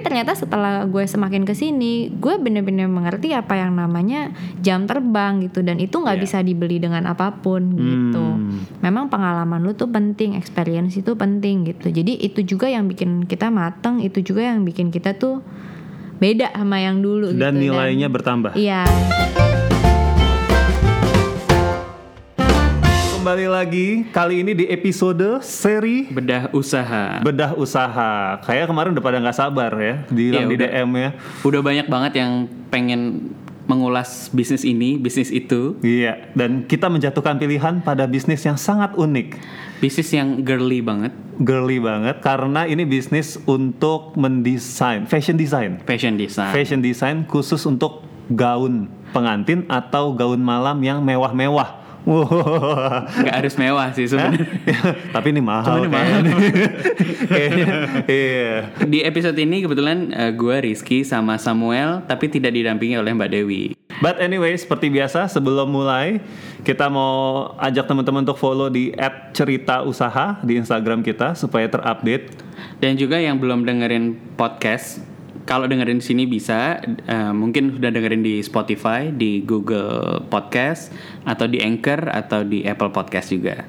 tapi ternyata setelah gue semakin ke sini gue bener-bener mengerti apa yang namanya jam terbang gitu dan itu nggak Iya. bisa dibeli dengan apa pun gitu Hmm. memang pengalaman lu tuh penting experience itu penting gitu jadi itu juga yang bikin kita mateng itu juga yang bikin kita tuh beda sama yang dulu Dan gitu nilainya bertambah. iya Kembali lagi kali ini di episode seri bedah usaha. bedah usaha. Kayak kemarin udah pada nggak sabar ya, bilang Iya, di udah. DM ya. Udah banyak banget yang pengen mengulas bisnis ini, bisnis itu, Iya, dan kita menjatuhkan pilihan pada bisnis yang sangat unik. bisnis yang girly banget, Girly banget karena ini bisnis untuk mendesain, fashion design. fashion design. Fashion design khusus untuk gaun pengantin atau gaun malam yang mewah-mewah. Wah. Nggak harus mewah sih sebenarnya. Tapi ini mahal. Cuma ini kayaknya. Kayaknya, iya. Di episode ini kebetulan eh, gue Rizky sama Samuel, tapi tidak didampingi oleh Mbak Dewi. But anyway, seperti biasa sebelum mulai kita mau ajak teman-teman untuk follow di @cerita_usaha di Instagram kita supaya terupdate. Dan juga yang belum dengerin podcast, kalau dengerin di sini bisa, eh, mungkin sudah dengerin di Spotify, di Google Podcast, atau di Anchor, atau di Apple Podcast juga.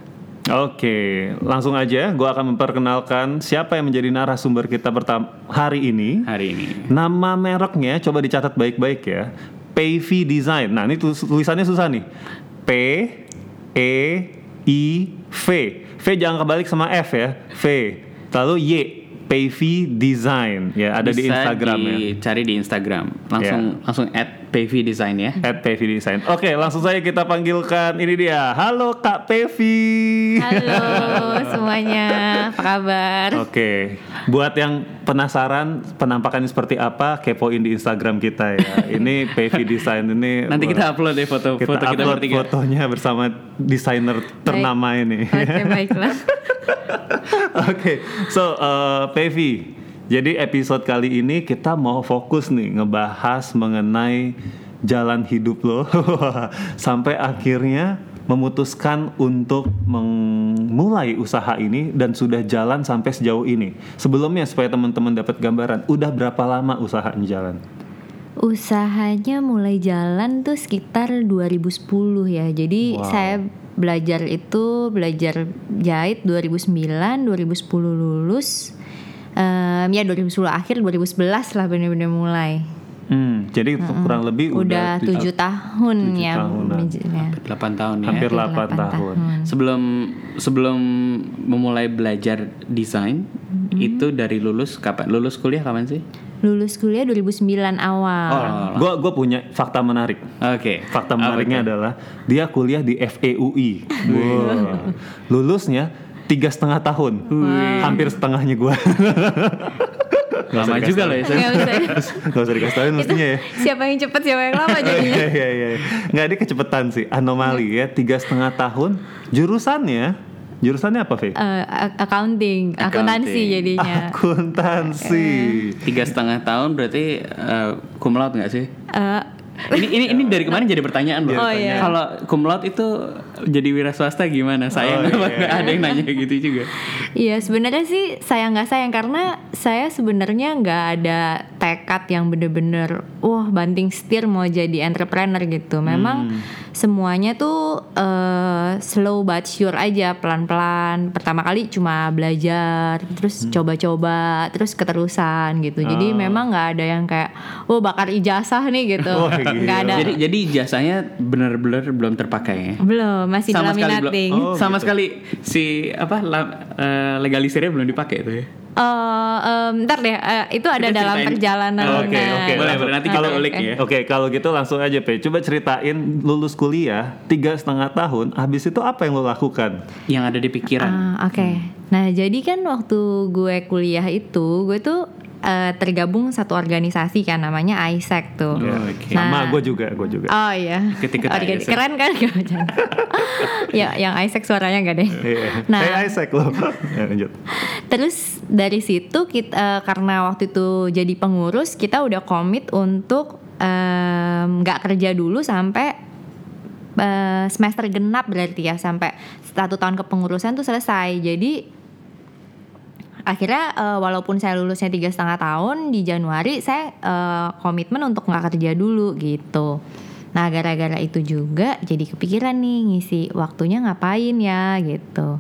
Oke, langsung aja gue akan memperkenalkan siapa yang menjadi narasumber kita pertama hari ini. Hari ini. Nama mereknya coba dicatat baik-baik ya. Pavy Design. Nah, ini tulis- tulisannya susah nih. P E I V. V jangan kebalik sama F ya. V. Lalu Y. Pavy Design. Ya, ada di Bisa Instagram ya. dicari di Instagram. Langsung langsung add Pavy Design ya. At Pevi Design. Oke, langsung saja kita panggilkan ini dia. Halo Kak Pevi. halo semuanya apa kabar Oke, buat yang penasaran penampakannya seperti apa, kepoin di Instagram kita ya. Ini Pevi Design ini. Nanti wah, kita upload deh foto kita foto kita upload bertiga. fotonya bersama desainer ternama ini. oke baiklah Oke, so uh, Pevi, jadi episode kali ini kita mau fokus nih ngebahas mengenai jalan hidup lo sampai akhirnya memutuskan untuk memulai usaha ini dan sudah jalan sampai sejauh ini. Sebelumnya supaya teman-teman dapat gambaran, udah berapa lama usahanya jalan? Usahanya mulai jalan tuh sekitar 2010 ya. Jadi Wow. saya belajar itu belajar jahit 2009, 2010 lulus. Em, ya 2010 akhir 2011 lah benar-benar mulai. Hmm, jadi kurang lebih Udah tujuh tahun ya. tahunan. menjadinya. 8 tahun ya. hampir Hampir 8 delapan tahun. Sebelum sebelum memulai belajar desain Mm-hmm. itu dari lulus kapan? Lulus kuliah kapan sih? Lulus kuliah 2009 awal. Oh, Gua gua punya fakta menarik. Oke. Fakta Apa menariknya itu? adalah dia kuliah di FEUI. Wow. Lulusnya tiga setengah tahun, hampir setengahnya gua. lama juga loh ya. Sam. Nggak usah. Gak usah dikasih tahuin mestinya ya. Siapa yang cepet siapa yang lama jadinya. Iya iya iya. Nggak ada kecepatan sih, anomali ya. Tiga setengah tahun. Jurusannya, jurusannya apa, Fe? Eh, a- accounting, akuntansi Accounting. jadinya. Akuntansi. Tiga setengah tahun berarti eh, cum laude nggak sih? Eh, Ini ini ini dari kemarin jadi pertanyaan loh. Oh, iya. Kalau laude itu jadi wira swasta gimana? Sayang Oh, iya. nggak ada yang nanya gitu juga. Iya sebenarnya sih sayang nggak sayang karena saya sebenarnya nggak ada tekad yang bener-bener wah banting setir mau jadi entrepreneur gitu. Memang Hmm. semuanya tuh eh, slow but sure aja pelan-pelan. Pertama kali cuma belajar, terus Hmm. coba-coba, terus keterusan gitu. Jadi Oh. memang nggak ada yang kayak oh bakar ijazah nih gitu. Wah, Nggak ada. Jadi jadi jasanya benar-benar belum terpakai ya. belum masih sama sekali belum laminating. Oh, sama gitu. sekali si apa la- eh, legalisirnya belum dipakai itu ya. Eh, em, ntar deh, eh, itu ada Kita dalam ceritain. perjalanan. Oh, Oke, nah, oke. Boleh, boleh. Nanti Oke, ulik oke. ya. Oke, kalau gitu langsung aja, Pe. Coba ceritain lulus kuliah tiga setengah tahun. Habis itu apa yang lo lakukan? Yang ada di pikiran. Ah, Oke. Nah, jadi kan waktu gue kuliah itu, gue tuh eh, tergabung satu organisasi kan namanya ISEC tuh. Oke. Sama Nah. gue juga, gue juga. Oh iya. Ikut-ikut Organi- ISEC. Keren kan? Gak ya, yang ISEC suaranya enggak deh. Iya. Nah. Hey Isaac lo. ya, lanjut. Terus dari situ kita eh, karena waktu itu jadi pengurus kita udah komit untuk em, nggak kerja dulu sampai eh, semester genap berarti ya sampai satu tahun kepengurusan tuh selesai. Jadi akhirnya eh, walaupun saya lulusnya tiga setengah tahun di Januari saya eh, komitmen untuk nggak kerja dulu gitu. Nah gara-gara itu juga jadi kepikiran nih ngisi waktunya ngapain ya gitu.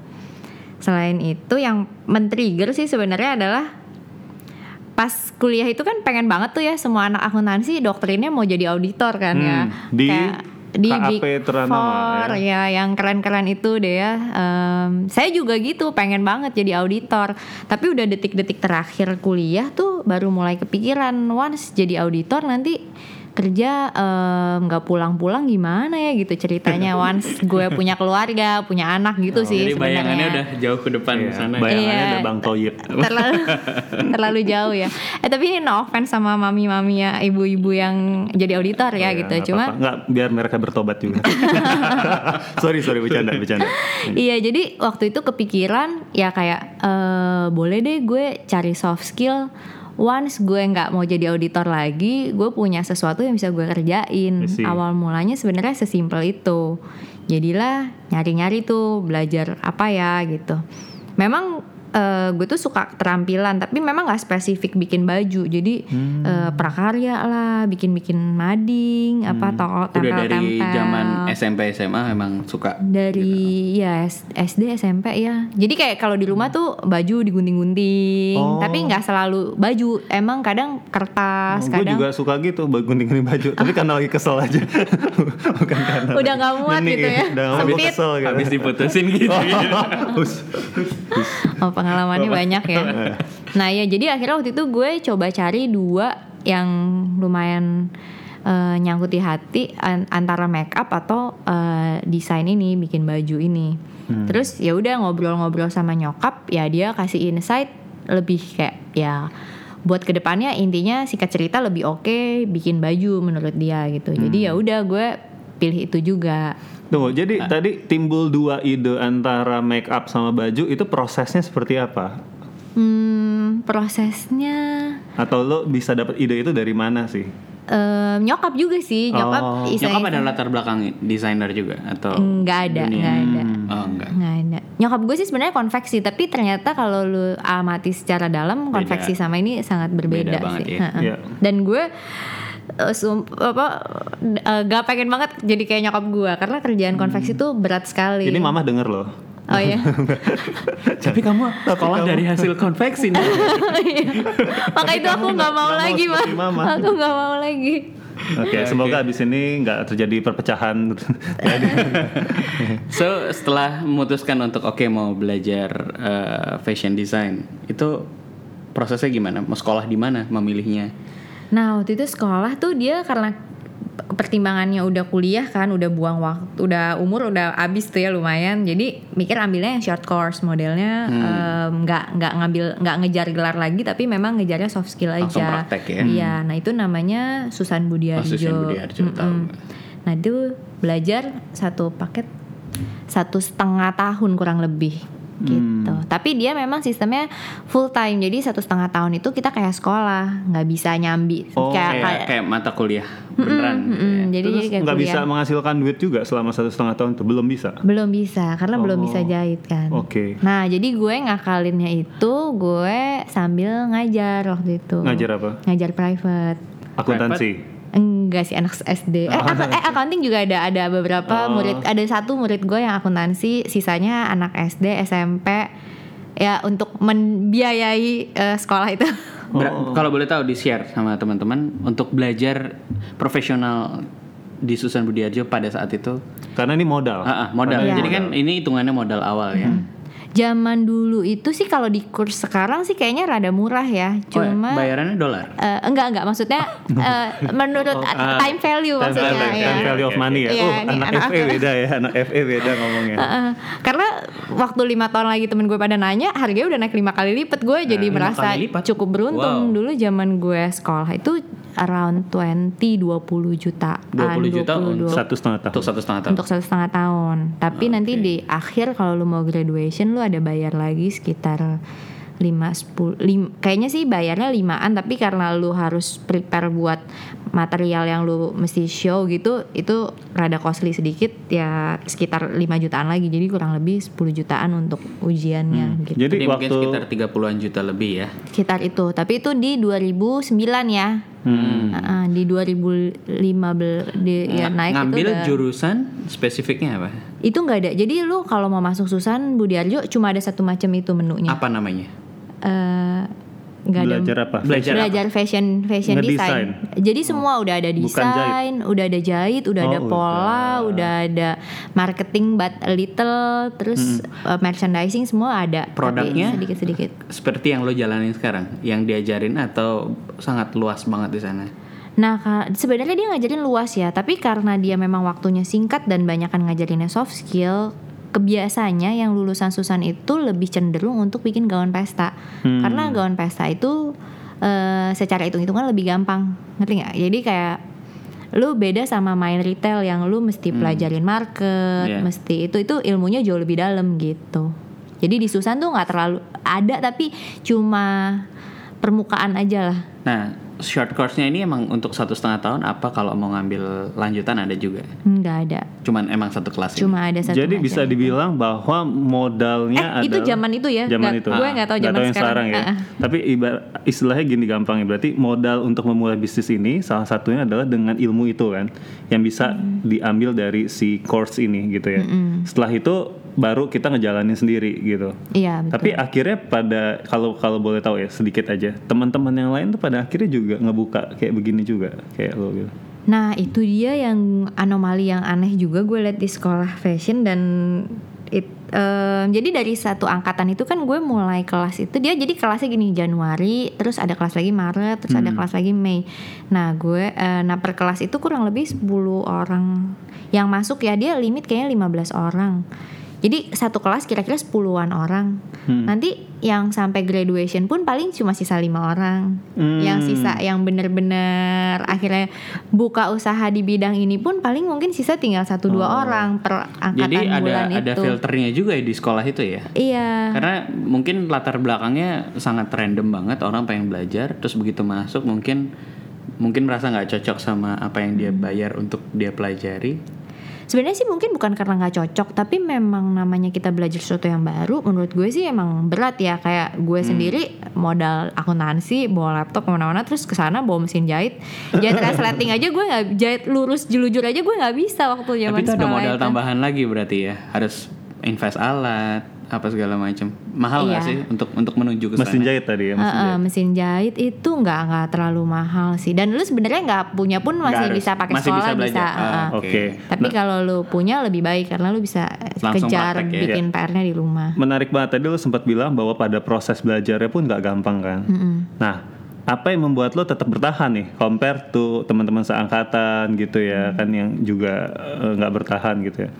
Selain itu yang men-trigger sih sebenarnya adalah pas kuliah itu kan pengen banget tuh ya semua anak akuntansi doktrinnya mau jadi auditor kan ya. Hmm, di di KAP Big Four ya yang keren-keren itu deh ya. Em, saya juga gitu pengen banget jadi auditor. Tapi udah detik-detik terakhir kuliah tuh baru mulai kepikiran once jadi auditor nanti kerja nggak pulang-pulang gimana ya gitu ceritanya once gue punya keluarga punya anak gitu sih Jadi bayangannya sebenarnya udah jauh ke depan Iya, sana. ya. bayangannya Iya. ada Bang Toyib. terlalu terlalu jauh ya. Eh tapi ini no offense sama mami-mami ya ibu-ibu yang jadi auditor ya Oh, gitu. nggak Cuma nggak biar mereka bertobat juga. sorry sorry bercanda bercanda. iya jadi waktu itu kepikiran ya kayak eh boleh deh gue cari soft skill. Once gue nggak mau jadi auditor lagi, gue punya sesuatu yang bisa gue kerjain. Awal mulanya sebenarnya sesimpel itu. Jadilah nyari-nyari tuh belajar apa ya gitu. Memang eh, gue tuh suka keterampilan, tapi memang nggak spesifik bikin baju. Jadi Hmm. eh, prakarya lah, bikin-bikin mading, apa toko Udah dari zaman SMP SMA memang suka. dari ya S- SD SMP ya jadi kayak kalau di rumah tuh baju digunting-gunting Oh. tapi nggak selalu baju emang kadang kertas gue kadang juga suka gitu gunting-gunting baju, tapi karena lagi kesel aja. Bukan karena Udah nggak muat gitu ya, Udah nggak muat sempit. kesel gitu. Habis diputusin gitu. Hus. oh pengalamannya banyak ya. Nah ya jadi akhirnya waktu itu gue coba cari dua yang lumayan eh, nyangkut di hati an- antara make up atau eh, desain ini bikin baju ini. Terus ya udah ngobrol-ngobrol sama nyokap ya dia kasih insight lebih kayak ya buat ke depannya intinya sikat cerita lebih oke bikin baju menurut dia gitu. Jadi ya udah gue pilih itu juga Tunggu, jadi Ah. tadi timbul dua ide antara make up sama baju itu prosesnya seperti apa? hmm, prosesnya Atau lo bisa dapat ide itu dari mana sih? eh, nyokap juga sih nyokap Oh. iseng- Nyokap ada latar belakang desainer juga atau nggak ada dunia? nggak ada Oh enggak. nggak ada nyokap gue sih sebenarnya konveksi tapi ternyata kalau lu amati secara dalam konveksi sama ini sangat berbeda Beda banget sih ya. Ha-ha. Iya. dan gue sum- apa eh, gak pengen banget jadi kayak nyokap gue karena kerjaan konveksi tuh berat sekali Ini mama denger loh. oh iya Tapi kamu sekolah dari hasil konveksi nih. maka itu aku nggak mau lagi mah aku nggak mau lagi Oke, semoga abis ini nggak terjadi perpecahan. So setelah memutuskan untuk oke mau belajar eh, fashion design itu prosesnya gimana? Mau sekolah di mana? Memilihnya? Nah waktu itu sekolah tuh dia karena pertimbangannya udah kuliah kan, udah buang waktu, udah umur udah abis tuh ya lumayan. Jadi mikir ambilnya yang short course modelnya em, nggak nggak ngambil nggak ngejar gelar lagi, tapi memang ngejarnya soft skill aja. Langsung praktek ya? Iya, nah itu namanya Susan Budiarjo. Oh, Susan Budiarjo. Nah itu belajar satu paket satu setengah tahun kurang lebih gitu. Tapi dia memang sistemnya full time. Jadi satu setengah tahun itu kita kayak sekolah, nggak bisa nyambi Oh, kayak, Kayak kayak- kayak mata kuliah beneran. gitu ya. Mm, jadi nggak bisa menghasilkan duit juga selama satu setengah tahun itu belum bisa. belum bisa karena belum Oh. bisa jahit kan. Oke. Nah jadi gue ngakalinnya itu gue sambil ngajar waktu itu. Ngajar apa? Ngajar private. Akuntansi. Enggak sih anak SD. Eh, ak- eh, accounting juga ada ada beberapa Oh. murid. Ada satu murid gue yang akuntansi, sisanya anak SD, SMP. Ya untuk membiayai eh, sekolah itu. Ber- Oh. Kalau boleh tahu di share sama teman-teman untuk belajar profesional di Susan Budiarjo pada saat itu. Karena ini modal. Ah, modal. Iya. Jadi kan ini hitungannya modal awal ya. Zaman dulu itu sih kalau di kurs sekarang sih kayaknya rada murah ya. Oh, ya, Cuma bayarannya dolar. eh, enggak enggak maksudnya eh, menurut ah, time value Time maksudnya value, ya. time value of money ya. Iya, oh, anak anak FE beda ya, anak FE beda ngomongnya. Heeh. karena waktu lima tahun lagi temen gue pada nanya harganya udah naik lima kali lipat gue jadi lima merasa cukup beruntung Wow. dulu zaman gue sekolah itu around 20 20 jutaan 20 juta 22 untuk Satu setengah tahun. Untuk satu setengah tahun. untuk satu setengah tahun. Tapi nanti di akhir kalau lu mau graduation lu ada bayar lagi sekitar lima sepuluh lim- kayaknya sih bayarnya limaan tapi karena lu harus prepare buat material yang lu mesti show gitu itu rada costly sedikit ya sekitar 5 jutaan lagi. Jadi kurang lebih 10 jutaan untuk ujiannya gitu. Jadi Jadi mungkin waktu sekitar 30-an juta lebih ya. sekitar itu. Tapi itu di 2009 ya Hmm. Heeh, di 2015 di ya naik ngambil itu udah, jurusan spesifiknya apa? itu nggak ada jadi lu kalau mau masuk Susan Budiarjo cuma ada satu macam itu menunya Apa namanya? Eh, nggak ada belajar apa? Belajar belajar fashion fashion Ngedesain. design. Jadi semua udah ada desain, udah ada jahit, udah Oh, ada pola, udah. udah ada marketing but a little, terus uh, merchandising semua ada. Produknya? sedikit-sedikit. Seperti yang lo jalanin sekarang, yang diajarin atau sangat luas banget di sana. Nah, sebenarnya dia ngajarin luas ya, tapi karena dia memang waktunya singkat dan banyak kan ngajarinnya soft skill, kebiasaannya yang lulusan Susan itu lebih cenderung untuk bikin gaun pesta. Karena gaun pesta itu eh, secara hitung-hitungan lebih gampang, ngerti nggak? Jadi kayak lu beda sama main retail yang lu mesti pelajarin market, Iya. mesti itu itu ilmunya jauh lebih dalam gitu. Jadi di Susan tuh nggak terlalu ada tapi cuma permukaan aja lah. Nah, short course-nya ini emang untuk satu setengah tahun apa kalau mau ngambil lanjutan ada juga? Nggak ada. Cuman emang satu kelas ini? Cuma ada satu. Jadi bisa dibilang bahwa modalnya Eh, itu adalah zaman itu ya? Zaman Nggak- itu. gue nggak tahu zaman yang sekarang. ya. Ah, ah. Tapi ibar- istilahnya gini gampangnya. Berarti modal untuk memulai bisnis ini salah satunya adalah dengan ilmu itu kan, yang bisa diambil dari si course ini gitu ya. Setelah itu baru kita ngejalanin sendiri gitu. Iya betul. Tapi akhirnya pada kalau kalau boleh tahu ya sedikit aja teman-teman yang lain tuh pada akhirnya juga ngebuka kayak begini juga kayak lo gitu. Nah itu dia yang anomali yang aneh juga gue liat di sekolah fashion dan it, em, jadi dari satu angkatan itu kan gue mulai kelas itu dia jadi kelasnya gini Januari terus ada kelas lagi Maret terus ada kelas lagi Mei. Nah gue eh, nah per kelas itu kurang lebih 10 orang yang masuk ya dia limit kayaknya 15 orang. Jadi satu kelas kira-kira 10-an orang. Nanti yang sampai graduation pun paling cuma sisa lima orang. Hmm. Yang sisa yang bener-bener akhirnya buka usaha di bidang ini pun paling mungkin sisa tinggal satu dua orang per angkatan Jadi ada bulan ada itu. filternya juga ya di sekolah itu ya? Iya. Karena mungkin latar belakangnya sangat random banget orang pengen belajar terus begitu masuk mungkin mungkin merasa nggak cocok sama apa yang dia bayar untuk dia pelajari. Sebenarnya sih mungkin bukan karena nggak cocok, tapi memang namanya kita belajar sesuatu yang baru. Menurut gue sih emang berat ya. Kayak gue Hmm. sendiri modal akuntansi, bawa laptop ke mana-mana, terus ke sana bawa mesin jahit, jahit resleting aja gue nggak jahit lurus jelujur aja gue nggak bisa waktu zaman Tapi itu ada modal itu. tambahan lagi berarti ya. Harus invest alat apa segala macam. Mahal nggak Iya. sih untuk untuk menuju ke sana? Mesin jahit tadi ya, mesin Heeh, jahit. mesin jahit itu nggak nggak terlalu mahal sih. Dan lu sebenarnya nggak punya pun masih harus. bisa pakai Masih sekolah bisa bisa. belajar. Ah, heeh. Oke. Tapi kalau lu punya lebih baik karena lu bisa Langsung kejar praktek ya. bikin PR-nya di rumah. Menarik banget tadi lo sempat bilang bahwa pada proses belajarnya pun nggak gampang kan. Nah, apa yang membuat lo tetap bertahan nih compare to teman-teman seangkatan gitu ya kan yang juga eh, nggak bertahan gitu ya.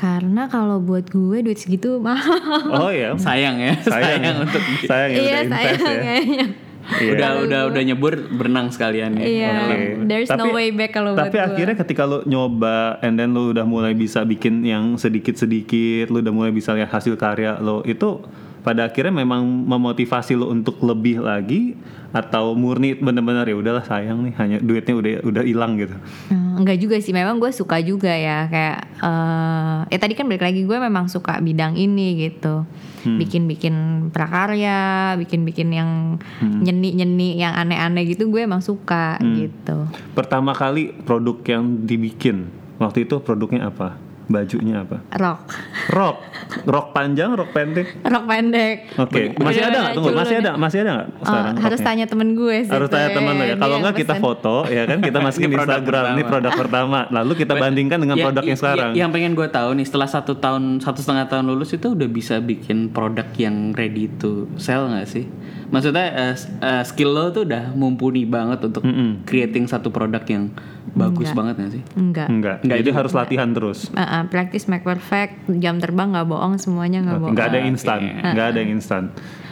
Karena kalau buat gue duit segitu mahal. Oh ya. Sayang ya, sayang, Sayang, untuk sayang ya iya udah invest sayang ya. kayaknya. Iya. udah udah udah nyebur berenang sekalian ya. Iya, Oke. there's no way back kalau buat tapi gue. akhirnya ketika lo nyoba and then lo udah mulai bisa bikin yang sedikit-sedikit, lo udah mulai bisa lihat hasil karya lo itu pada akhirnya memang memotivasi lo untuk lebih lagi atau murni bener-bener ya udahlah sayang nih hanya duitnya udah udah hilang gitu. Hmm, enggak juga sih, memang gue suka juga ya kayak eh ya tadi kan balik lagi gue memang suka bidang ini gitu, bikin-bikin prakarya, bikin-bikin yang nyeni-nyeni yang aneh-aneh gitu gue emang suka gitu. Pertama kali produk yang dibikin waktu itu produknya apa? Bajunya apa? Rock, Rok, rok panjang, rok pendek. rock pendek. Oke, masih ada nggak? Tunggu, masih ada, masih ada nggak Oh, sekarang? harus roknya? tanya temen gue sih. harus tanya tuh, teman lo ya. Kalau nggak kita pesen. foto ya kan kita masukin Instagram ini produk pertama. Lalu kita bandingkan dengan Ya, produk yang sekarang. Yang pengen gue tahu nih setelah satu tahun satu setengah tahun lulus itu udah bisa bikin produk yang ready to sell nggak sih? Maksudnya eh, s- eh, skill lo tuh udah mumpuni banget untuk creating satu produk yang bagus banget nggak sih? Enggak. Enggak. Nggak Jadi harus latihan terus. Uh, uh, practice make perfect, jam terbang nggak bohong, semuanya nggak bohong. Enggak ada yang instan. Oke. Enggak ada yang instan.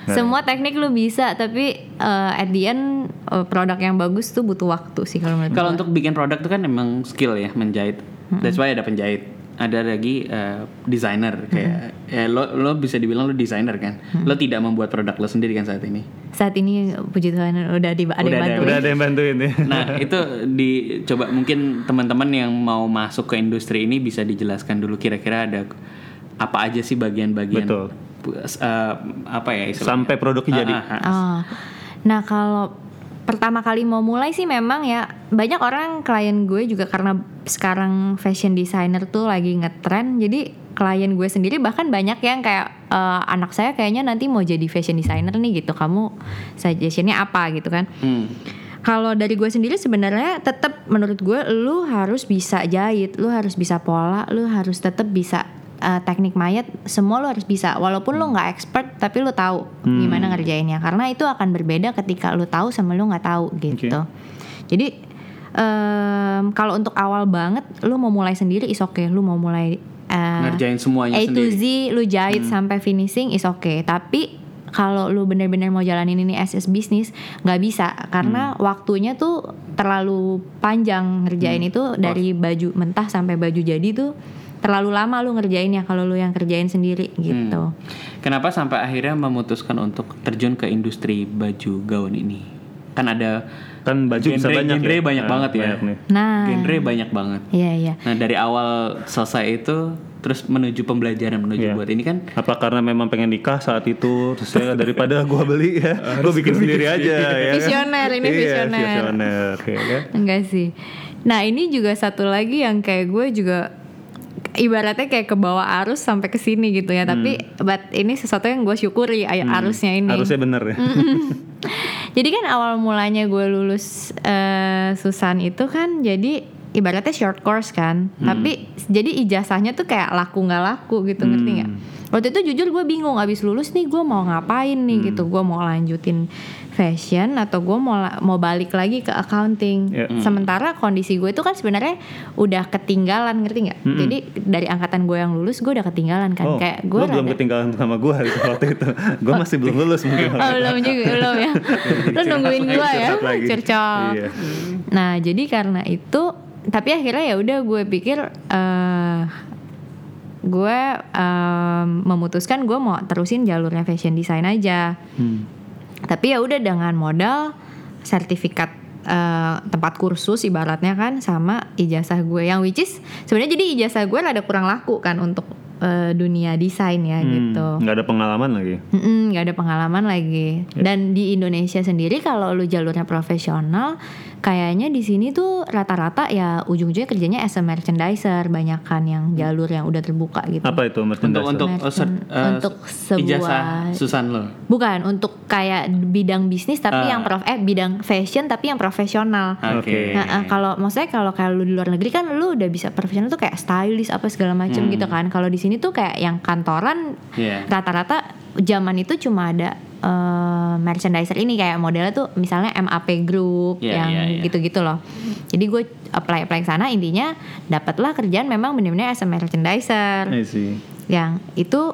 Nggak Semua teknik lu bisa, tapi uh, at the end uh, produk yang bagus tuh butuh waktu sih kalau menurut Kalau untuk bikin produk tuh kan emang skill ya menjahit. That's why ada penjahit. ada lagi eh, desainer kayak ya lo lo bisa dibilang lo desainer kan. Lo tidak membuat produk lo sendiri kan saat ini. Saat ini puji Tuhan udah di ada Udah yang ada, bantu. Udah ada yang bantuin ya. Nah itu dicoba mungkin teman-teman yang mau masuk ke industri ini bisa dijelaskan dulu kira-kira ada apa aja sih bagian-bagian Betul. eh, apa ya istilahnya? Sampai produknya jadi. Ah, ah. Oh. Nah kalau pertama kali mau mulai sih memang ya banyak orang klien gue juga karena sekarang fashion designer tuh lagi ngetren jadi klien gue sendiri bahkan banyak yang kayak "Eh, anak saya kayaknya nanti mau jadi fashion designer nih gitu kamu suggestionnya apa gitu kan Hmm. kalau dari gue sendiri sebenarnya tetap menurut gue lu harus bisa jahit, lu harus bisa pola, lu harus tetap bisa uh, teknik mayat, semua lu harus bisa. Walaupun lu nggak expert, tapi lu tahu gimana ngerjainnya. Karena itu akan berbeda ketika lu tahu sama lu nggak tahu gitu. Jadi em, kalau untuk awal banget, lu mau mulai sendiri is okay. Lu mau mulai uh, Ngerjain semuanya A to sendiri. Z lu jahit sampai finishing is okay tapi kalau lu bener-bener mau jalanin ini as is bisnis nggak bisa karena waktunya tuh terlalu panjang ngerjain itu dari baju mentah sampai baju jadi tuh terlalu lama lu ngerjainnya kalau lu yang kerjain sendiri gitu. Kenapa sampai akhirnya memutuskan untuk terjun ke industri baju gaun ini? Kan ada Kan baju bisa Genre- banyak genre ya. banyak Nah, banget ya. banyak nih. Nah, genre banyak banget. iya iya. Nah dari awal selesai itu terus menuju pembelajaran menuju Iya. buat ini kan Apa karena memang pengen nikah saat itu terus ya daripada gua beli ya, gua bikin sendiri aja ya. kan? Visioner, ini Iya, visioner. visioner, ya kan? Enggak sih. Nah ini juga satu lagi yang kayak gue juga ibaratnya kayak ke bawah arus sampai ke sini gitu ya. Tapi but ini sesuatu yang gue syukuri ay- arusnya ini. Harusnya bener ya. Jadi kan awal mulanya gue lulus eh, Susan itu kan jadi ibaratnya short course kan. Tapi jadi ijazahnya tuh kayak laku nggak laku gitu ngerti nggak? Waktu itu jujur gue bingung abis lulus nih gue mau ngapain nih gitu. Gue mau lanjutin fashion atau gue mau la- mau balik lagi ke accounting. Ya. Sementara kondisi gue itu kan sebenarnya udah ketinggalan ngerti nggak? Jadi dari angkatan gue yang lulus gue udah ketinggalan kan. Oh, kayak gue gua belum ketinggalan sama gua gitu waktu itu. Gua masih belum lulus mungkin. Oh belum juga belum ya. Lu nungguin lagi, gua ya, curcol. Iya. Nah jadi karena itu, tapi akhirnya ya udah gue pikir eh gue em, memutuskan gue mau terusin jalurnya fashion design aja. Hmm. Tapi ya udah dengan modal sertifikat eh, tempat kursus ibaratnya kan sama ijazah gue yang which is sebenarnya jadi ijazah gue rada kurang laku kan untuk eh, dunia desain ya Hmm, gitu. nggak ada pengalaman lagi. Nggak ada pengalaman lagi. Dan di Indonesia sendiri kalau lu jalurnya profesional, kayaknya di sini tuh rata-rata ya ujung-ujungnya kerjanya as a merchandiser, banyakan yang jalur yang udah terbuka gitu. Apa itu untuk merchandise? untuk Merchant- oh, ser- eh, untuk sebuah- ijazah Susan lo. Bukan untuk kayak bidang bisnis tapi Ah. yang prof eh bidang fashion tapi yang profesional. Oke. Oke. Nah, eh, kalau maksudnya kalau kalau lu di luar negeri kan lu udah bisa profesional tuh kayak stylist apa segala macam Hmm. gitu kan. Kalau di sini tuh kayak yang kantoran Iya. rata-rata zaman itu cuma ada eh, merchandiser ini kayak modelnya tuh misalnya MAP Group Iya, yang iya, iya. gitu-gitu loh. Jadi gue apply apply ke sana intinya dapatlah kerjaan memang benar-benar as a merchandiser yang itu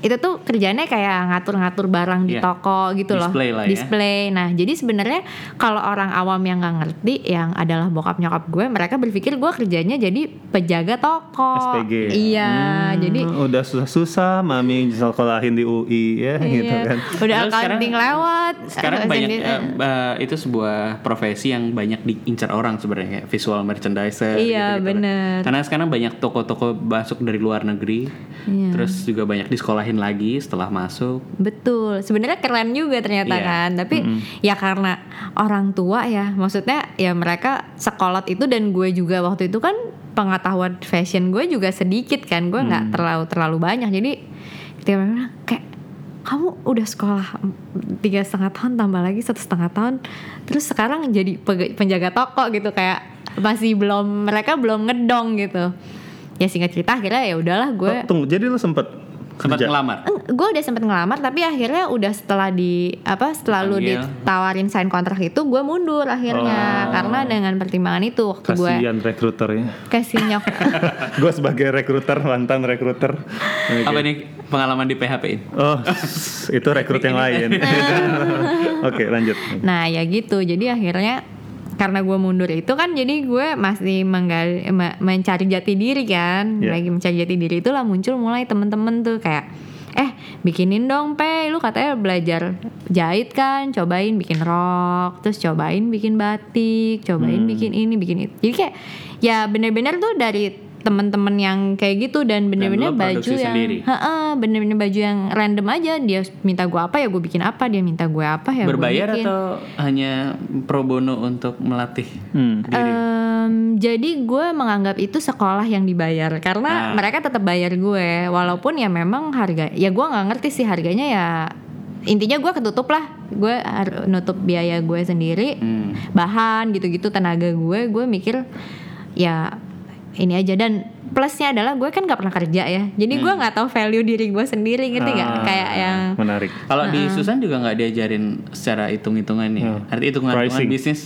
itu tuh kerjanya kayak ngatur-ngatur barang di Iya. toko gitu Display loh lah ya. display nah jadi sebenarnya kalau orang awam yang nggak ngerti yang adalah bokap nyokap gue mereka berpikir gue kerjanya jadi penjaga toko SPG. iya Hmm, jadi udah susah-susah mami sekolahin di UI ya gitu iya. kan. udah Padahal accounting lewat Sekarang banyak eh, eh, itu sebuah profesi yang banyak diincar orang sebenarnya visual merchandiser. Iya, gitu-gitu. bener. Karena sekarang banyak toko-toko masuk dari luar negeri, Iya. terus juga banyak lagi setelah masuk. Betul, sebenarnya keren juga ternyata Iya. kan. Tapi ya karena orang tua ya, maksudnya ya mereka sekolot itu dan gue juga waktu itu kan pengetahuan fashion gue juga sedikit kan, gue nggak terlalu terlalu banyak. Jadi ketika mereka bilang, kayak kamu udah sekolah tiga setengah tahun tambah lagi satu setengah tahun, terus sekarang jadi penjaga toko gitu kayak masih belum mereka belum ngedong gitu. Ya singkat cerita akhirnya ya udahlah gue Oh, tunggu, jadi lu sempet Sempat kerja? ngelamar. gue udah sempet ngelamar tapi akhirnya udah setelah di apa setelah lu ditawarin sign kontrak itu gue mundur akhirnya karena dengan pertimbangan itu waktu gue Kasihan rekruternya. kasih nyok gue sebagai rekruter mantan rekruter. Oke. Apa nih pengalaman di PHP-in? Oh, itu rekrut yang lain. Oke, lanjut. nah ya gitu jadi akhirnya karena gue mundur itu kan jadi gue masih menggali, me- mencari jati diri kan Iya. lagi mencari jati diri itulah muncul mulai temen-temen tuh kayak eh bikinin dong pe lu katanya belajar jahit kan cobain bikin rok terus cobain bikin batik cobain Hmm. bikin ini bikin itu jadi kayak ya bener-bener tuh dari temen-temen yang kayak gitu dan bener-bener baju yang bener-bener baju yang random aja dia minta gue apa ya gue bikin apa dia minta gue apa ya Berbayar bikin. atau hanya pro bono untuk melatih Hmm. diri? Em, jadi gue menganggap itu sekolah yang dibayar karena Ah. mereka tetap bayar gue walaupun ya memang harga ya gue nggak ngerti sih harganya ya intinya gue ketutup lah gue harus nutup biaya gue sendiri Hmm. bahan gitu-gitu tenaga gue gue mikir ya ini aja dan plusnya adalah gue kan nggak pernah kerja ya jadi gue nggak tahu value diri gue sendiri ngerti nggak Ah, kayak yang menarik. Kalau di Susan juga nggak diajarin secara hitung-hitungan nih. Hmm. Arti hitungan-hitungan Pricing. bisnis.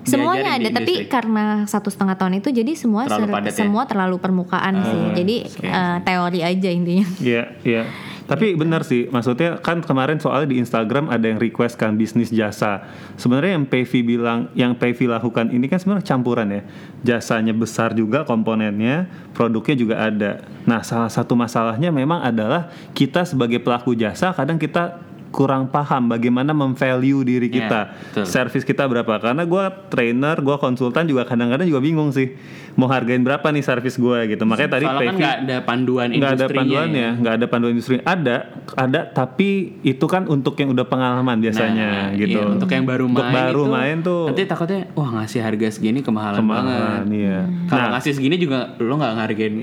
semuanya ada tapi karena satu setengah tahun itu jadi semua Terlalu ser- padat ya? semua terlalu permukaan sih jadi oke. eh, teori aja intinya Iya, iya. Tapi benar sih, maksudnya kan kemarin soalnya di Instagram ada yang request kan bisnis jasa. Sebenarnya yang PV bilang, yang PV lakukan ini kan sebenarnya campuran ya. Jasanya besar juga komponennya, produknya juga ada. Nah, salah satu masalahnya memang adalah kita sebagai pelaku jasa kadang kita kurang paham bagaimana memvalue diri Iya, kita, betul. servis kita berapa. Karena gue trainer, gue konsultan juga kadang-kadang juga bingung sih mau hargain berapa nih servis gue gitu. Makanya tadi Soalnya kan nggak ada panduan nggak ada panduannya, ya. nggak ada panduan industri. Ada, ada, tapi itu kan untuk yang udah pengalaman biasanya Nah, gitu. iya, untuk yang baru Untuk main baru itu, main tuh nanti takutnya wah ngasih harga segini kemahalan, kemahalan, banget. iya. Kalau Nah, ngasih segini juga lo nggak ngargain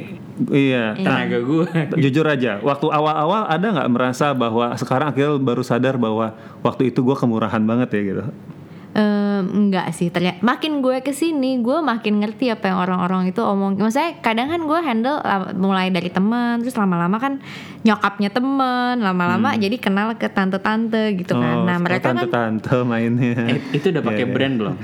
iya. Nah, tenaga gue. jujur aja, waktu awal-awal ada nggak merasa bahwa sekarang akhirnya baru sadar bahwa waktu itu gue kemurahan banget ya gitu. Em, enggak sih ternyata makin gue ke sini gue makin ngerti apa yang orang-orang itu omong maksudnya kadang kan gue handle la- mulai dari teman terus lama-lama kan nyokapnya temen lama-lama jadi kenal ke tante-tante gitu kan nah mereka kan Hmm. Oh, tante-tante mainnya. Eh, itu udah pakai Iya, iya. brand belum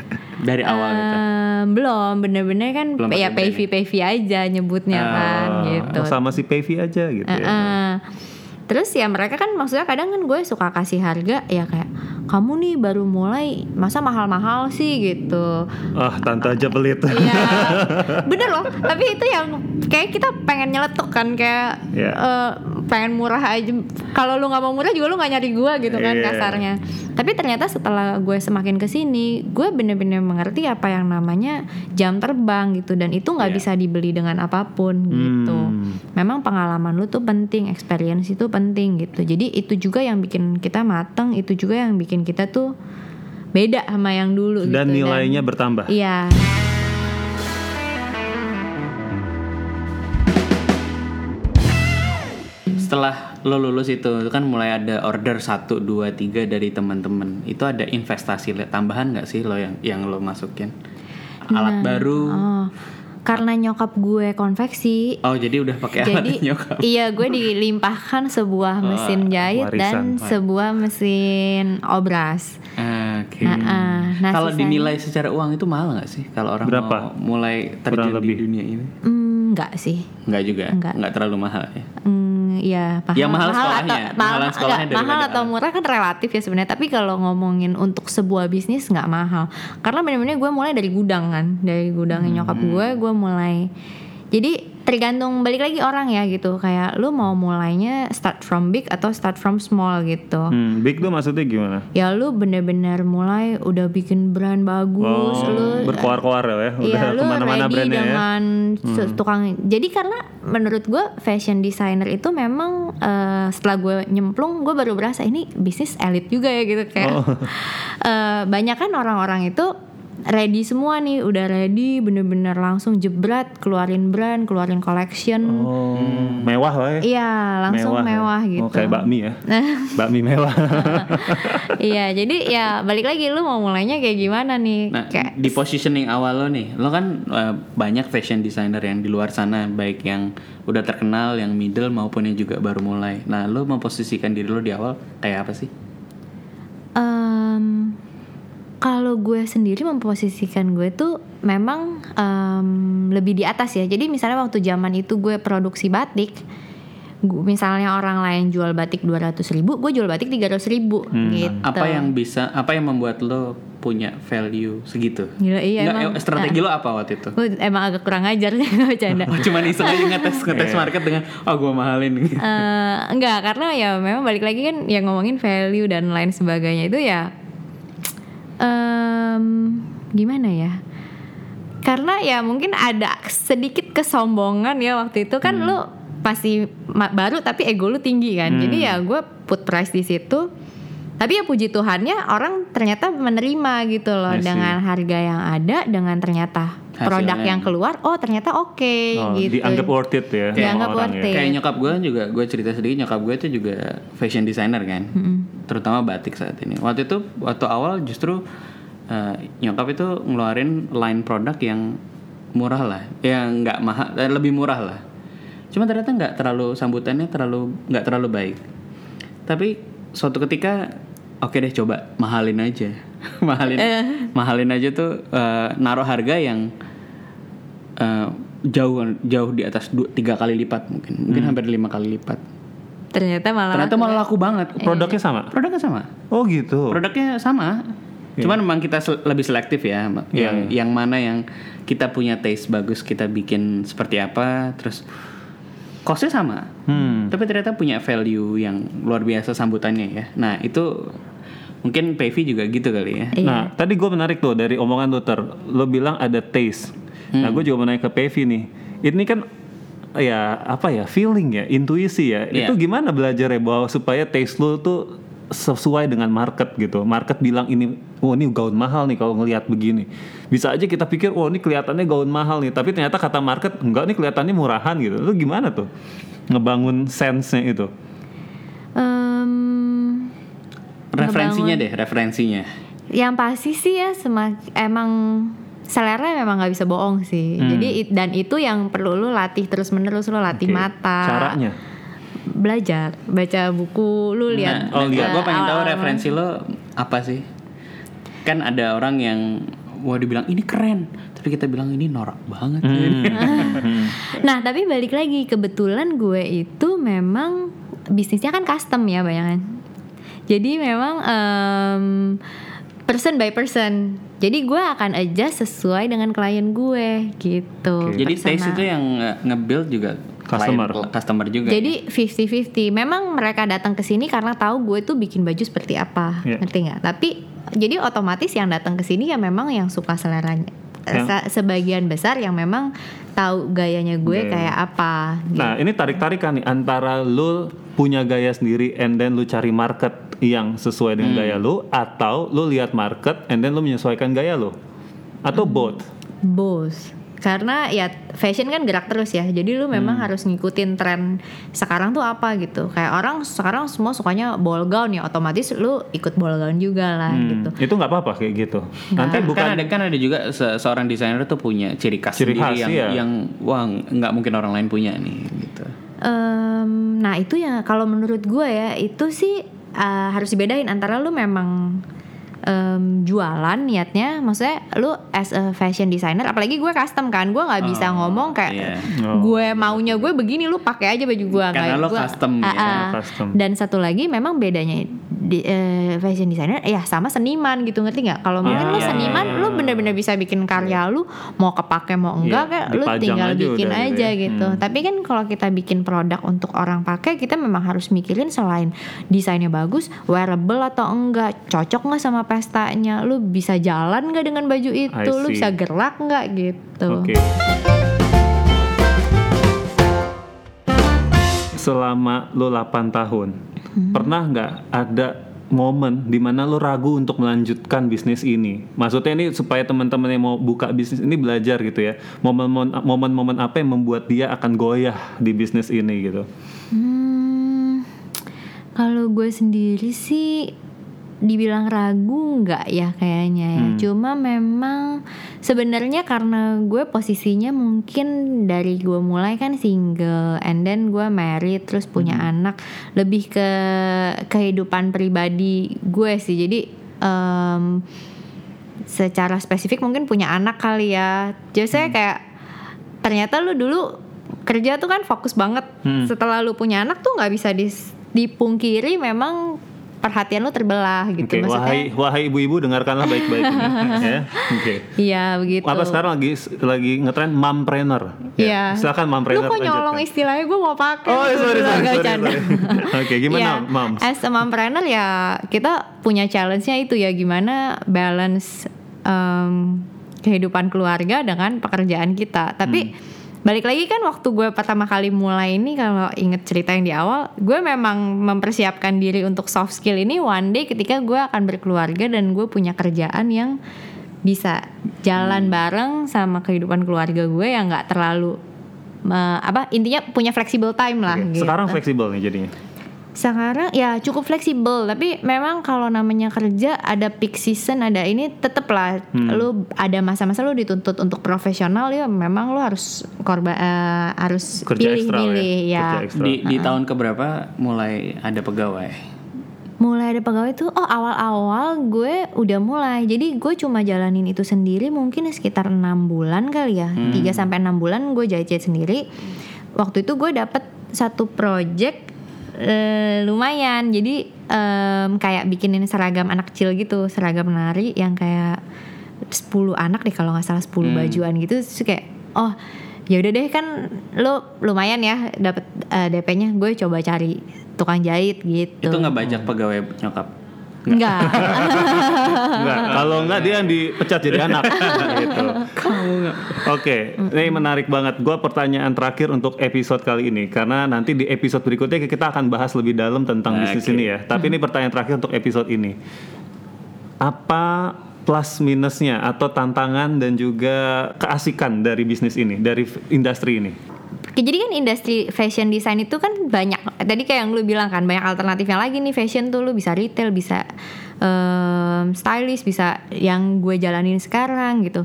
dari awal gitu. Em, belum bener-bener kan Belum ya payvi payvi aja nyebutnya kan Oh, gitu sama si PV aja gitu ya. Heeh. Terus ya mereka kan maksudnya kadang kan gue suka kasih harga ya kayak kamu nih baru mulai masa mahal-mahal sih gitu. Ah, tante aja pelit. Iya, bener loh. Tapi itu yang kayak kita pengen nyeletuk kan kayak Iya. eh, pengen murah aja. Kalau lu nggak mau murah juga lu nggak nyari gue gitu kan Iya. kasarnya. Tapi ternyata setelah gue semakin ke sini, gue bener-bener mengerti apa yang namanya jam terbang gitu dan itu nggak Iya. bisa dibeli dengan apa pun gitu. Hmm. Memang pengalaman lu tuh penting, experience itu penting gitu. Jadi itu juga yang bikin kita mateng, itu juga yang bikin kita tuh beda sama yang dulu Dan gitu. nilainya bertambah. Iya. Setelah lo lulus itu itu kan mulai ada order 1 2 3 dari teman-teman. Itu ada investasi tambahan nggak sih lo yang yang lo masukin? Alat baru. Oh, karena nyokap gue konveksi. Oh, jadi udah pakai alat Jadi nyokap. iya gue dilimpahkan sebuah mesin jahit dan warisan. sebuah mesin obras. Oke. Nah, nah, Kalau dinilai secara uang itu mahal nggak sih kalau orang Berapa? mau mulai Kurang terjun di lebih. dunia ini? Hmm, enggak sih. Nggak juga, Nggak. nggak terlalu mahal ya. Hmm, ya mahal, Ya, mahal atau sekolahnya. mahal, Mahalan sekolahnya enggak, mahal atau murah kan relatif ya sebenarnya. Tapi kalau ngomongin untuk sebuah bisnis nggak mahal. Karena benar-benar gue mulai dari gudang kan, dari nyokap Hmm. gue, gue mulai. Jadi tergantung balik lagi orang ya gitu. Kayak lu mau mulainya start from big atau start from small gitu. Hmm, big tuh maksudnya gimana? Ya lu bener-bener mulai udah bikin brand bagus, lu Oh, berkoar-koar ya, udah Iya, lu ke mana-mana ready brandnya ya. dengan se- tukang. Jadi karena menurut gue fashion designer itu memang eh, setelah gue nyemplung, gue baru berasa ini bisnis elit juga ya gitu kayak. Oh. eh, banyak kan orang-orang itu ready semua nih, udah ready, bener-bener langsung jebret, keluarin brand, keluarin collection. Oh, mewah lah ya. Iya, langsung mewah, ya. gitu. Oh, kayak bakmi ya. bakmi mewah. iya, jadi ya balik lagi lu mau mulainya kayak gimana nih? Nah, kayak di positioning awal lo nih, lo kan eh, banyak fashion designer yang di luar sana, baik yang udah terkenal, yang middle maupun yang juga baru mulai. Nah, lo memposisikan diri lo di awal kayak apa sih? Em, kalau gue sendiri memposisikan gue tuh memang em, lebih di atas ya. Jadi misalnya waktu zaman itu gue produksi batik, gu- misalnya orang lain jual batik 200 ribu, gue jual batik 300 ribu gitu. Apa yang bisa, apa yang membuat lo punya value segitu? Gila, iya, Nggak, emang. eh, strategi lo apa waktu itu? Gue emang agak kurang ajar sih nggak bercanda. Oh, cuman iseng aja ngetes ngetes Iya. market dengan oh gue mahalin Eh, enggak karena ya memang balik lagi kan yang ngomongin value dan lain sebagainya itu ya em, gimana ya? Karena ya mungkin ada sedikit kesombongan ya waktu itu kan lu pasti baru tapi ego lu tinggi kan. Jadi ya gue put price di situ tapi ya puji Tuhannya orang ternyata menerima gitu loh see. dengan harga yang ada dengan ternyata produk Hasilnya. yang keluar oh ternyata oke Oh, gitu dianggap worth it ya Dianggap worth ya. it. kayak nyokap gue juga gue cerita sedikit nyokap gue itu juga fashion designer kan terutama batik saat ini waktu itu waktu awal justru eh, nyokap itu ngeluarin line produk yang murah lah yang nggak mahal eh, lebih murah lah cuma ternyata nggak terlalu sambutannya terlalu nggak terlalu baik tapi suatu ketika oke deh coba. Mahalin aja. Mahalin mahalin aja tuh eh, naruh harga yang eh, jauh jauh di atas dua, tiga kali lipat mungkin. Mungkin hampir lima kali lipat. Ternyata malah ternyata malah laku banget. Produknya sama? Produknya sama. Oh gitu. Produknya sama. Cuman memang kita sel- lebih selektif ya. Yang yang mana yang kita punya taste bagus kita bikin seperti apa terus costnya sama. Hmm. tapi ternyata punya value yang luar biasa sambutannya ya. Nah itu mungkin PV juga gitu kali ya Iya. Nah, tadi gue menarik tuh dari omongan lu ter, lo bilang ada taste. Nah, Hmm. gue juga mau nanya ke Pevi nih. Ini kan ya apa ya feeling ya, intuisi ya. Iya. Itu gimana belajar ya bahwa supaya taste lo tuh sesuai dengan market gitu. Market bilang ini, oh ini gaun mahal nih kalau ngelihat begini. Bisa aja kita pikir, oh ini kelihatannya gaun mahal nih, tapi ternyata kata market enggak nih kelihatannya murahan gitu. Itu gimana tuh ngebangun sense-nya itu? Referensinya deh referensinya yang pasti sih ya semak emang selera memang nggak bisa bohong sih. Jadi it- dan itu yang perlu lu latih terus menerus lu latih Oke. mata. Caranya? Belajar, baca buku, lu lihat. Nah, oh iya, gue pengen tahu referensi lo apa sih? Kan ada orang yang wah dibilang ini keren, tapi kita bilang ini norak banget. Nah, tapi balik lagi kebetulan gue itu memang bisnisnya kan custom ya bayangan. Jadi memang em, person by person. Jadi gue akan adjust sesuai dengan klien gue gitu. Jadi Personal. taste itu yang nge- nge-build juga Customer. client- customer juga. ya? Jadi 50-50. Memang mereka datang ke sini karena tahu gue tuh bikin baju seperti apa, Iya. ngerti nggak? Tapi jadi otomatis yang datang ke sini ya memang yang suka seleranya. Sa- sebagian besar yang memang tahu gayanya gue Gaya. kayak apa. gitu. Nah, ini tarik-tarikan nih antara lu punya gaya sendiri and then lu cari market yang sesuai dengan Hmm. gaya lu atau lu lihat market and then lu menyesuaikan gaya lu. Atau Hmm. both. Bos. Karena ya fashion kan gerak terus ya. Jadi lu memang Hmm. harus ngikutin tren sekarang tuh apa gitu. Kayak orang sekarang semua sukanya ball gown ya otomatis lu ikut ball gown juga lah Hmm, gitu. Itu nggak apa-apa kayak gitu. Nanti kan, bukan kan ada kan ada juga se- seorang desainer tuh punya ciri khas Ciri sendiri khas, yang iya. yang wah nggak mungkin orang lain punya nih gitu. Em, nah itu ya kalau menurut gue ya itu sih uh, harus dibedain antara lu memang em, jualan niatnya, maksudnya lu as a fashion designer, apalagi gue custom kan, gue nggak bisa Oh, ngomong kayak iya. Oh. gue maunya gue begini, lu pakai aja baju gue. Karena nggak- lo gua- custom Ah, ya. Custom. Dan satu lagi memang bedanya di, eh, fashion designer, ya sama seniman gitu ngerti nggak? Kalau mungkin lu iya, seniman, iya. lu bener-bener bisa bikin karya lu mau kepake mau enggak, Iya, kayak lu tinggal aja bikin udah gitu aja ya. gitu. Hmm. Tapi kan kalau kita bikin produk untuk orang pakai, kita memang harus mikirin selain desainnya bagus, wearable atau enggak, cocok nggak sama pestanya, lu bisa jalan nggak dengan baju itu, lu bisa gerak nggak gitu. Oke. Selama lo 8 tahun, Hmm. pernah nggak ada momen di mana lo ragu untuk melanjutkan bisnis ini? Maksudnya ini supaya teman-teman yang mau buka bisnis ini belajar gitu ya. Momen-momen apa yang membuat dia akan goyah di bisnis ini gitu? Hmm, kalau gue sendiri sih dibilang ragu nggak ya kayaknya ya. Hmm. Cuma memang sebenarnya karena gue posisinya mungkin dari gue mulai kan single and then gue married terus punya anak lebih ke kehidupan pribadi gue sih. Jadi em, secara spesifik mungkin punya anak kali ya. Jadi saya kayak ternyata lu dulu kerja tuh kan fokus banget. Hmm. Setelah lu punya anak tuh nggak bisa dis- dipungkiri memang perhatian lu terbelah gitu Oke, maksudnya. wahai wahai ibu-ibu dengarkanlah baik-baik ini, ya. Oke. Iya begitu. Apa sekarang lagi lagi ngetren mompreneur? Iya. Silakan Lu mompreneur. kok nyolong lanjutkan. istilahnya gue mau pakai. Oh, sorry, sorry, sorry, bercanda. sorry. Oke, gimana, Iya, Moms? As a mompreneur ya kita punya challenge-nya itu ya gimana balance em, kehidupan keluarga dengan pekerjaan kita. Tapi Hmm. Balik lagi kan waktu gue pertama kali mulai ini kalau inget cerita yang di awal, gue memang mempersiapkan diri untuk soft skill ini one day ketika gue akan berkeluarga dan gue punya kerjaan yang bisa jalan Hmm. bareng sama kehidupan keluarga gue yang nggak terlalu me- apa intinya punya flexible time lah Oke, gitu. Sekarang fleksibel nih jadinya. Sekarang ya cukup fleksibel tapi memang kalau namanya kerja ada peak season ada ini tetep lah Hmm. lu ada masa-masa lu dituntut untuk profesional ya memang lu harus korban eh, harus Kerja ekstra lah pilih-pilih ya. ya. Kerja ekstra. Di, di tahun keberapa mulai ada pegawai? Mulai ada pegawai tuh oh awal-awal gue udah mulai jadi gue cuma jalanin itu sendiri mungkin sekitar enam bulan kali ya 3 sampai enam bulan gue jahit-jahit sendiri waktu itu gue dapet satu project eh, lumayan. Jadi em, kayak bikinin seragam anak kecil gitu. Seragam menari yang kayak 10 anak deh kalau nggak salah 10 bajuan gitu. Terus kayak oh ya udah deh kan lu lumayan ya dapet eh, DP-nya gue coba cari tukang jahit gitu. Itu nggak bajak pegawai nyokap? Enggak. Enggak, kalau enggak dia yang dipecat jadi anak gitu. Oke, ini menarik banget. Gua pertanyaan terakhir untuk episode kali ini karena nanti di episode berikutnya kita akan bahas lebih dalam tentang bisnis Oke. ini ya. Tapi ini pertanyaan terakhir untuk episode ini. Apa plus minusnya atau tantangan dan juga keasikan dari bisnis ini, dari industri ini? Oke, Jadi kan industri fashion design itu kan banyak. Tadi kayak yang lu bilang kan banyak alternatifnya lagi nih fashion tuh lu bisa retail, bisa em, stylist, bisa yang gue jalanin sekarang gitu.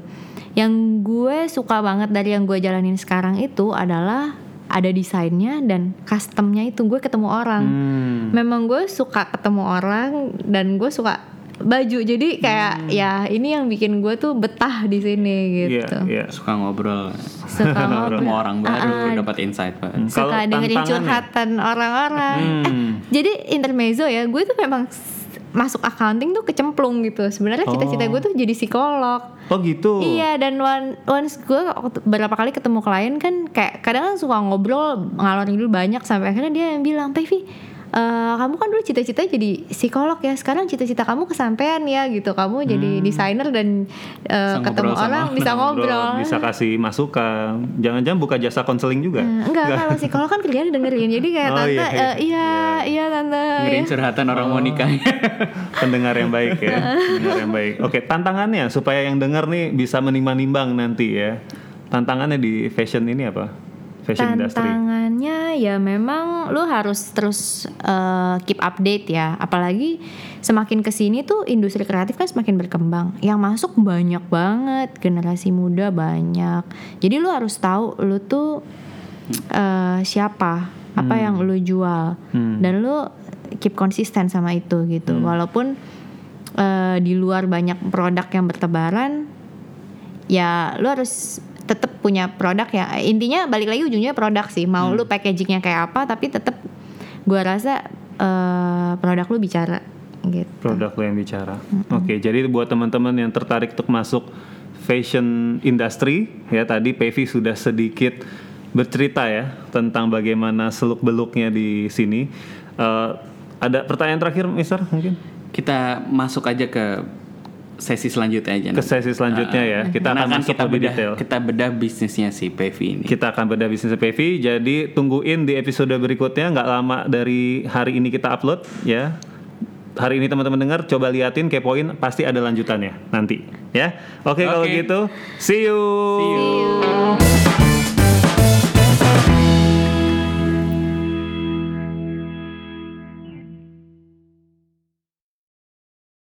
Yang gue suka banget dari yang gue jalanin sekarang itu adalah ada desainnya dan customnya itu gue ketemu orang. Hmm. Memang gue suka ketemu orang dan gue suka baju. Jadi kayak ya ini yang bikin gue tuh betah di sini Iya, gitu. iya. Suka ngobrol Suka ngobrol. sama orang baru, Ah, dapat insight baru. Kalau suka dengerin tantangannya? curhatan orang-orang. Eh, Hmm. jadi intermezzo ya, gue tuh memang masuk accounting tuh kecemplung gitu. Sebenarnya cita-cita Oh. gue tuh jadi psikolog. Oh gitu. Iya dan one, once gue waktu- berapa kali ketemu klien kan kayak kadang kan suka ngobrol ngalor dulu banyak sampai akhirnya dia yang bilang Pevi eh, kamu kan dulu cita-cita jadi psikolog ya sekarang cita-cita kamu kesampaian ya gitu kamu jadi desainer dan Bisa ketemu orang bisa ngobrol, bisa kasih masukan. Jangan-jangan buka jasa konseling juga. Eh, enggak kalau psikolog kan kerjanya dengerin jadi kayak Oh, tante iya, iya. eh, iya iya tante Dengerin iya. curhatan orang mau nikah. pendengar yang baik ya pendengar yang baik oke tantangannya supaya yang dengar nih bisa menimbang-nimbang nanti ya tantangannya di fashion ini apa fashion industry Tantangannya ya memang lu harus terus eh, keep update ya. Apalagi semakin ke sini tuh industri kreatif kan semakin berkembang. Yang masuk banyak banget, generasi muda banyak. Jadi lu harus tahu lu tuh eh, siapa, apa yang lu jual, Hmm. dan lu keep konsisten sama itu gitu. Walaupun eh, di luar banyak produk yang bertebaran, ya lu harus punya produk ya. Intinya balik lagi ujungnya produk sih. Mau lu packagingnya kayak apa tapi tetap gua rasa eh, produk lu bicara gitu. Produk lo yang bicara. Oke jadi buat teman-teman yang tertarik untuk masuk fashion industry ya tadi Pevi sudah sedikit bercerita ya tentang bagaimana seluk beluknya di sini. Eh, ada pertanyaan terakhir Mister mungkin? Kita masuk aja ke sesi selanjutnya aja. ke nanti. sesi selanjutnya ya kita Karena akan kan masuk kita lebih bedah, detail kita bedah bisnisnya si Pevi ini. Kita akan bedah bisnis PV. Jadi tungguin di episode berikutnya nggak lama dari hari ini kita upload ya. Hari ini teman-teman dengar coba liatin kepoin pasti ada lanjutannya nanti ya. Oke kalau Oke. gitu see you. See you.